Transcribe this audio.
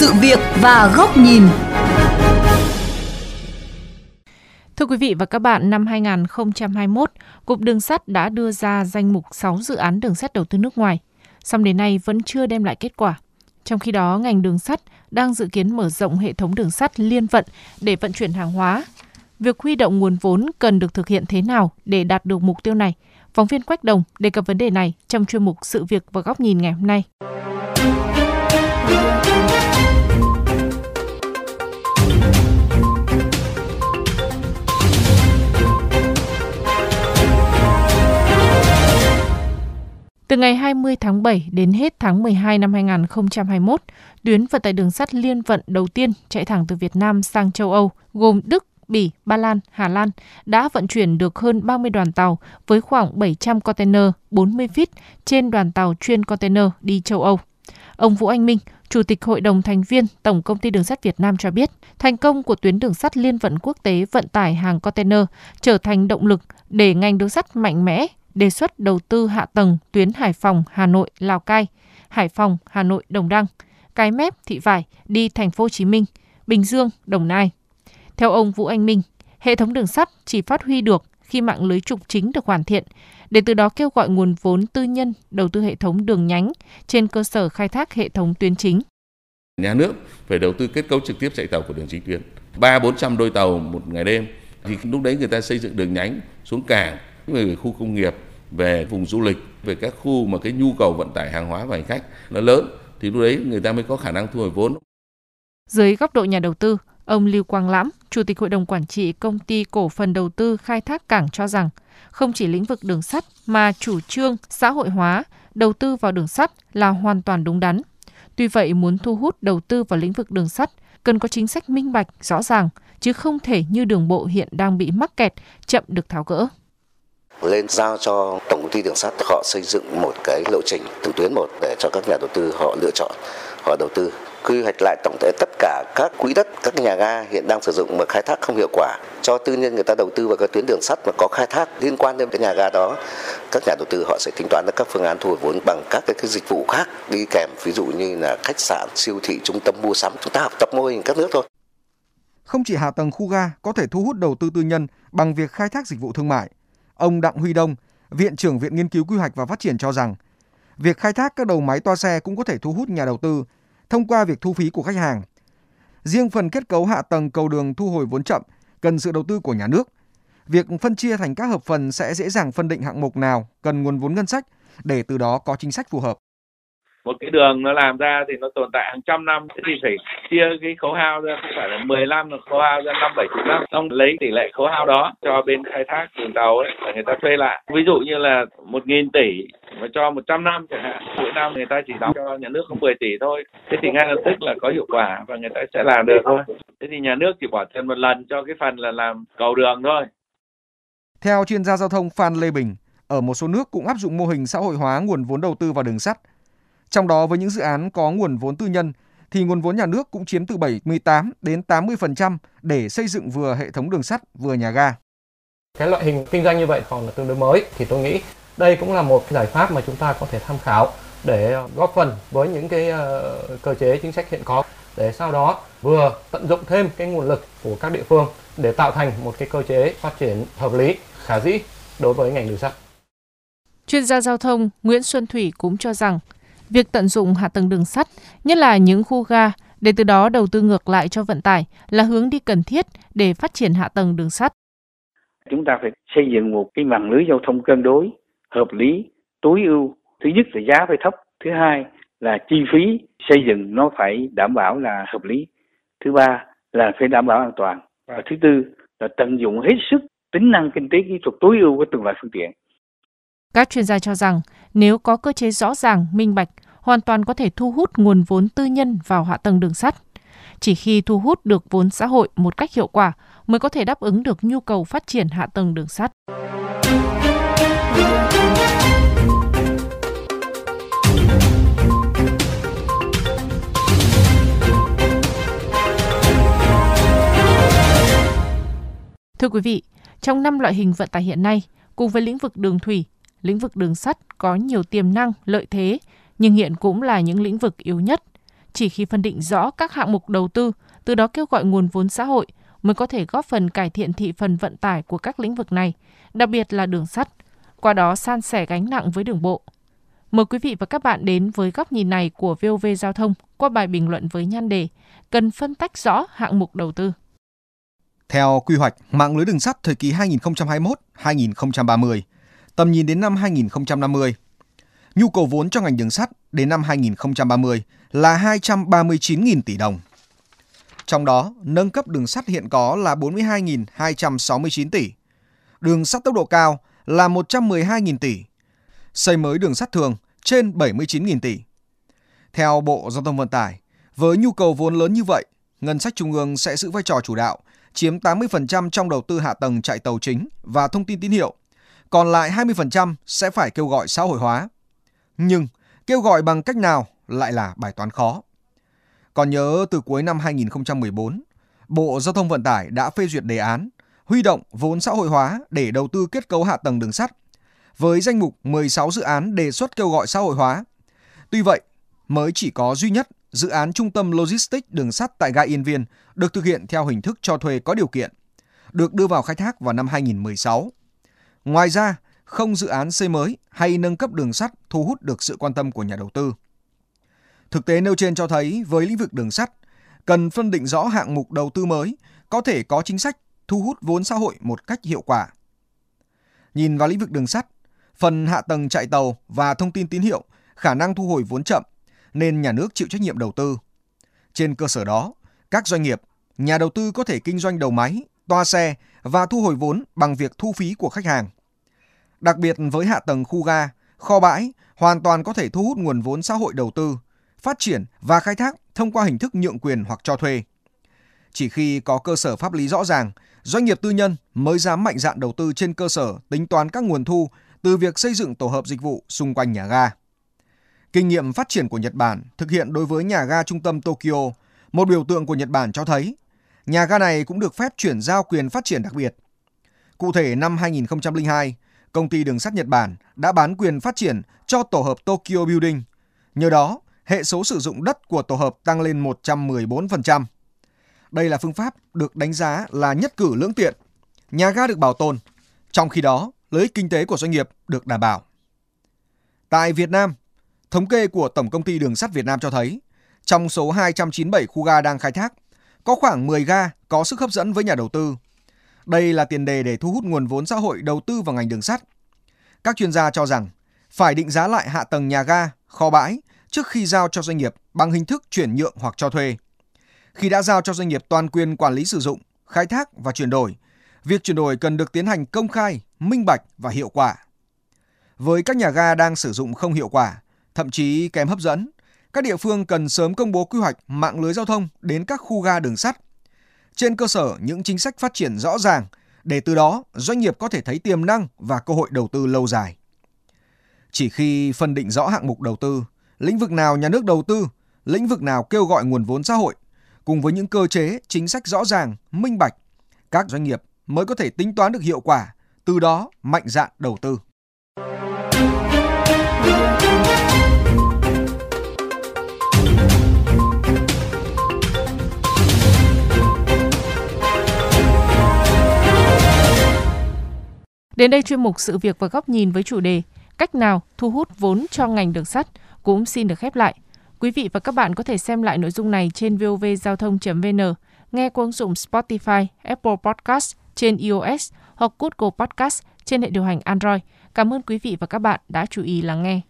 sự việc và góc nhìn. Thưa quý vị và các bạn, năm 2021, Cục Đường sắt đã đưa ra danh mục 6 dự án đường sắt đầu tư nước ngoài, song đến nay vẫn chưa đem lại kết quả. Trong khi đó, ngành đường sắt đang dự kiến mở rộng hệ thống đường sắt liên vận để vận chuyển hàng hóa. Việc huy động nguồn vốn cần được thực hiện thế nào để đạt được mục tiêu này? Phóng viên Quách Đồng đề cập vấn đề này trong chuyên mục Sự việc và góc nhìn ngày hôm nay. Ngày 20 tháng 7 đến hết tháng 12 năm 2021, tuyến vận tải đường sắt liên vận đầu tiên chạy thẳng từ Việt Nam sang châu Âu, gồm Đức, Bỉ, Ba Lan, Hà Lan đã vận chuyển được hơn 30 đoàn tàu với khoảng 700 container 40 feet trên đoàn tàu chuyên container đi châu Âu. Ông Vũ Anh Minh, Chủ tịch Hội đồng thành viên Tổng công ty Đường sắt Việt Nam cho biết, thành công của tuyến đường sắt liên vận quốc tế vận tải hàng container trở thành động lực để ngành đường sắt mạnh mẽ đề xuất đầu tư hạ tầng tuyến Hải Phòng, Hà Nội, Lào Cai, Hải Phòng, Hà Nội, Đồng Đăng, Cái Mép, Thị Vải đi thành phố Hồ Chí Minh, Bình Dương, Đồng Nai. Theo ông Vũ Anh Minh, hệ thống đường sắt chỉ phát huy được khi mạng lưới trục chính được hoàn thiện, để từ đó kêu gọi nguồn vốn tư nhân đầu tư hệ thống đường nhánh trên cơ sở khai thác hệ thống tuyến chính. Nhà nước phải đầu tư kết cấu trực tiếp chạy tàu của đường chính tuyến. Ba bốn trăm đôi tàu một ngày đêm thì lúc đấy người ta xây dựng đường nhánh xuống cảng về khu công nghiệp về vùng du lịch về các khu mà cái nhu cầu vận tải hàng hóa và hành khách nó lớn thì lúc đấy người ta mới có khả năng thu hồi vốn. Dưới góc độ nhà đầu tư, ông Lưu Quang Lãm, Chủ tịch Hội đồng Quản trị Công ty Cổ phần Đầu tư Khai thác Cảng cho rằng, không chỉ lĩnh vực đường sắt mà chủ trương xã hội hóa, đầu tư vào đường sắt là hoàn toàn đúng đắn. Tuy vậy, muốn thu hút đầu tư vào lĩnh vực đường sắt, cần có chính sách minh bạch, rõ ràng, chứ không thể như đường bộ hiện đang bị mắc kẹt, chậm được tháo gỡ lên giao cho tổng công ty đường sắt họ xây dựng một cái lộ trình từ tuyến một để cho các nhà đầu tư họ lựa chọn họ đầu tư quy hoạch lại tổng thể tất cả các quỹ đất các nhà ga hiện đang sử dụng mà khai thác không hiệu quả. Cho tư nhân người ta đầu tư vào các tuyến đường sắt mà có khai thác liên quan đến cái nhà ga đó các nhà đầu tư họ sẽ tính toán được các phương án thu hồi vốn bằng các cái, cái dịch vụ khác đi kèm ví dụ như là khách sạn siêu thị trung tâm mua sắm chúng ta học tập mô hình các nước thôi. Không chỉ hạ tầng khu ga có thể thu hút đầu tư tư nhân bằng việc khai thác dịch vụ thương mại Ông Đặng Huy Đông, Viện trưởng Viện Nghiên cứu Quy hoạch và Phát triển cho rằng, việc khai thác các đầu máy toa xe cũng có thể thu hút nhà đầu tư thông qua việc thu phí của khách hàng. Riêng phần kết cấu hạ tầng cầu đường thu hồi vốn chậm cần sự đầu tư của nhà nước. Việc phân chia thành các hợp phần sẽ dễ dàng phân định hạng mục nào cần nguồn vốn ngân sách để từ đó có chính sách phù hợp một cái đường nó làm ra thì nó tồn tại hàng trăm năm, thế thì phải chia cái khấu hao ra, không phải là 10 năm là khấu hao ra năm, bảy chục năm. Xong lấy tỷ lệ khấu hao đó cho bên khai thác đường tàu ấy là người ta thuê lại. Ví dụ như là một nghìn tỷ mà cho 100 năm chẳng hạn, mỗi năm người ta chỉ đóng cho nhà nước không 10 tỷ thôi. Thế thì ngay lập tức là có hiệu quả và người ta sẽ làm được thôi. Thế thì nhà nước chỉ bỏ tiền một lần cho cái phần là làm cầu đường thôi. Theo chuyên gia giao thông Phan Lê Bình, ở một số nước cũng áp dụng mô hình xã hội hóa nguồn vốn đầu tư vào đường sắt trong đó với những dự án có nguồn vốn tư nhân thì nguồn vốn nhà nước cũng chiếm từ 78 đến 80% để xây dựng vừa hệ thống đường sắt vừa nhà ga. Cái loại hình kinh doanh như vậy còn là tương đối mới thì tôi nghĩ đây cũng là một giải pháp mà chúng ta có thể tham khảo để góp phần với những cái ờ, cơ chế chính sách hiện có để sau đó vừa tận dụng thêm cái nguồn lực của các địa phương để tạo thành một cái cơ chế phát triển hợp lý, khả dĩ đối với ngành đường sắt. Chuyên gia giao thông Nguyễn Xuân Thủy cũng cho rằng Việc tận dụng hạ tầng đường sắt, nhất là những khu ga, để từ đó đầu tư ngược lại cho vận tải là hướng đi cần thiết để phát triển hạ tầng đường sắt. Chúng ta phải xây dựng một cái mạng lưới giao thông cân đối, hợp lý, tối ưu. Thứ nhất là giá phải thấp, thứ hai là chi phí xây dựng nó phải đảm bảo là hợp lý. Thứ ba là phải đảm bảo an toàn. Và thứ tư là tận dụng hết sức tính năng kinh tế kỹ thuật tối ưu của từng loại phương tiện. Các chuyên gia cho rằng nếu có cơ chế rõ ràng, minh bạch, hoàn toàn có thể thu hút nguồn vốn tư nhân vào hạ tầng đường sắt. Chỉ khi thu hút được vốn xã hội một cách hiệu quả mới có thể đáp ứng được nhu cầu phát triển hạ tầng đường sắt. Thưa quý vị, trong năm loại hình vận tải hiện nay, cùng với lĩnh vực đường thủy, lĩnh vực đường sắt có nhiều tiềm năng, lợi thế, nhưng hiện cũng là những lĩnh vực yếu nhất. Chỉ khi phân định rõ các hạng mục đầu tư, từ đó kêu gọi nguồn vốn xã hội mới có thể góp phần cải thiện thị phần vận tải của các lĩnh vực này, đặc biệt là đường sắt, qua đó san sẻ gánh nặng với đường bộ. Mời quý vị và các bạn đến với góc nhìn này của VOV Giao thông qua bài bình luận với nhan đề Cần phân tách rõ hạng mục đầu tư. Theo quy hoạch mạng lưới đường sắt thời kỳ 2021-2030, tầm nhìn đến năm 2050, nhu cầu vốn cho ngành đường sắt đến năm 2030 là 239.000 tỷ đồng. Trong đó, nâng cấp đường sắt hiện có là 42.269 tỷ, đường sắt tốc độ cao là 112.000 tỷ, xây mới đường sắt thường trên 79.000 tỷ. Theo Bộ Giao thông Vận tải, với nhu cầu vốn lớn như vậy, ngân sách trung ương sẽ giữ vai trò chủ đạo, chiếm 80% trong đầu tư hạ tầng chạy tàu chính và thông tin tín hiệu, còn lại 20% sẽ phải kêu gọi xã hội hóa. Nhưng kêu gọi bằng cách nào lại là bài toán khó. Còn nhớ từ cuối năm 2014, Bộ Giao thông Vận tải đã phê duyệt đề án huy động vốn xã hội hóa để đầu tư kết cấu hạ tầng đường sắt với danh mục 16 dự án đề xuất kêu gọi xã hội hóa. Tuy vậy, mới chỉ có duy nhất dự án trung tâm logistics đường sắt tại ga Yên Viên được thực hiện theo hình thức cho thuê có điều kiện, được đưa vào khai thác vào năm 2016. Ngoài ra, không dự án xây mới hay nâng cấp đường sắt thu hút được sự quan tâm của nhà đầu tư. Thực tế nêu trên cho thấy với lĩnh vực đường sắt, cần phân định rõ hạng mục đầu tư mới, có thể có chính sách thu hút vốn xã hội một cách hiệu quả. Nhìn vào lĩnh vực đường sắt, phần hạ tầng chạy tàu và thông tin tín hiệu khả năng thu hồi vốn chậm nên nhà nước chịu trách nhiệm đầu tư. Trên cơ sở đó, các doanh nghiệp, nhà đầu tư có thể kinh doanh đầu máy, toa xe và thu hồi vốn bằng việc thu phí của khách hàng. Đặc biệt với hạ tầng khu ga, kho bãi hoàn toàn có thể thu hút nguồn vốn xã hội đầu tư, phát triển và khai thác thông qua hình thức nhượng quyền hoặc cho thuê. Chỉ khi có cơ sở pháp lý rõ ràng, doanh nghiệp tư nhân mới dám mạnh dạn đầu tư trên cơ sở tính toán các nguồn thu từ việc xây dựng tổ hợp dịch vụ xung quanh nhà ga. Kinh nghiệm phát triển của Nhật Bản thực hiện đối với nhà ga trung tâm Tokyo, một biểu tượng của Nhật Bản cho thấy nhà ga này cũng được phép chuyển giao quyền phát triển đặc biệt. Cụ thể năm 2002, công ty đường sắt Nhật Bản đã bán quyền phát triển cho tổ hợp Tokyo Building. Nhờ đó, hệ số sử dụng đất của tổ hợp tăng lên 114%. Đây là phương pháp được đánh giá là nhất cử lưỡng tiện. Nhà ga được bảo tồn, trong khi đó lợi ích kinh tế của doanh nghiệp được đảm bảo. Tại Việt Nam, thống kê của Tổng công ty Đường sắt Việt Nam cho thấy, trong số 297 khu ga đang khai thác, có khoảng 10 ga có sức hấp dẫn với nhà đầu tư. Đây là tiền đề để thu hút nguồn vốn xã hội đầu tư vào ngành đường sắt. Các chuyên gia cho rằng phải định giá lại hạ tầng nhà ga, kho bãi trước khi giao cho doanh nghiệp bằng hình thức chuyển nhượng hoặc cho thuê. Khi đã giao cho doanh nghiệp toàn quyền quản lý sử dụng, khai thác và chuyển đổi, việc chuyển đổi cần được tiến hành công khai, minh bạch và hiệu quả. Với các nhà ga đang sử dụng không hiệu quả, thậm chí kém hấp dẫn, các địa phương cần sớm công bố quy hoạch mạng lưới giao thông đến các khu ga đường sắt. Trên cơ sở những chính sách phát triển rõ ràng để từ đó doanh nghiệp có thể thấy tiềm năng và cơ hội đầu tư lâu dài. Chỉ khi phân định rõ hạng mục đầu tư, lĩnh vực nào nhà nước đầu tư, lĩnh vực nào kêu gọi nguồn vốn xã hội, cùng với những cơ chế, chính sách rõ ràng, minh bạch, các doanh nghiệp mới có thể tính toán được hiệu quả, từ đó mạnh dạn đầu tư. Đến đây chuyên mục sự việc và góc nhìn với chủ đề cách nào thu hút vốn cho ngành đường sắt cũng xin được khép lại. Quý vị và các bạn có thể xem lại nội dung này trên vovgiao thông.vn, nghe qua ứng dụng Spotify, Apple Podcast trên iOS hoặc Google Podcast trên hệ điều hành Android. Cảm ơn quý vị và các bạn đã chú ý lắng nghe.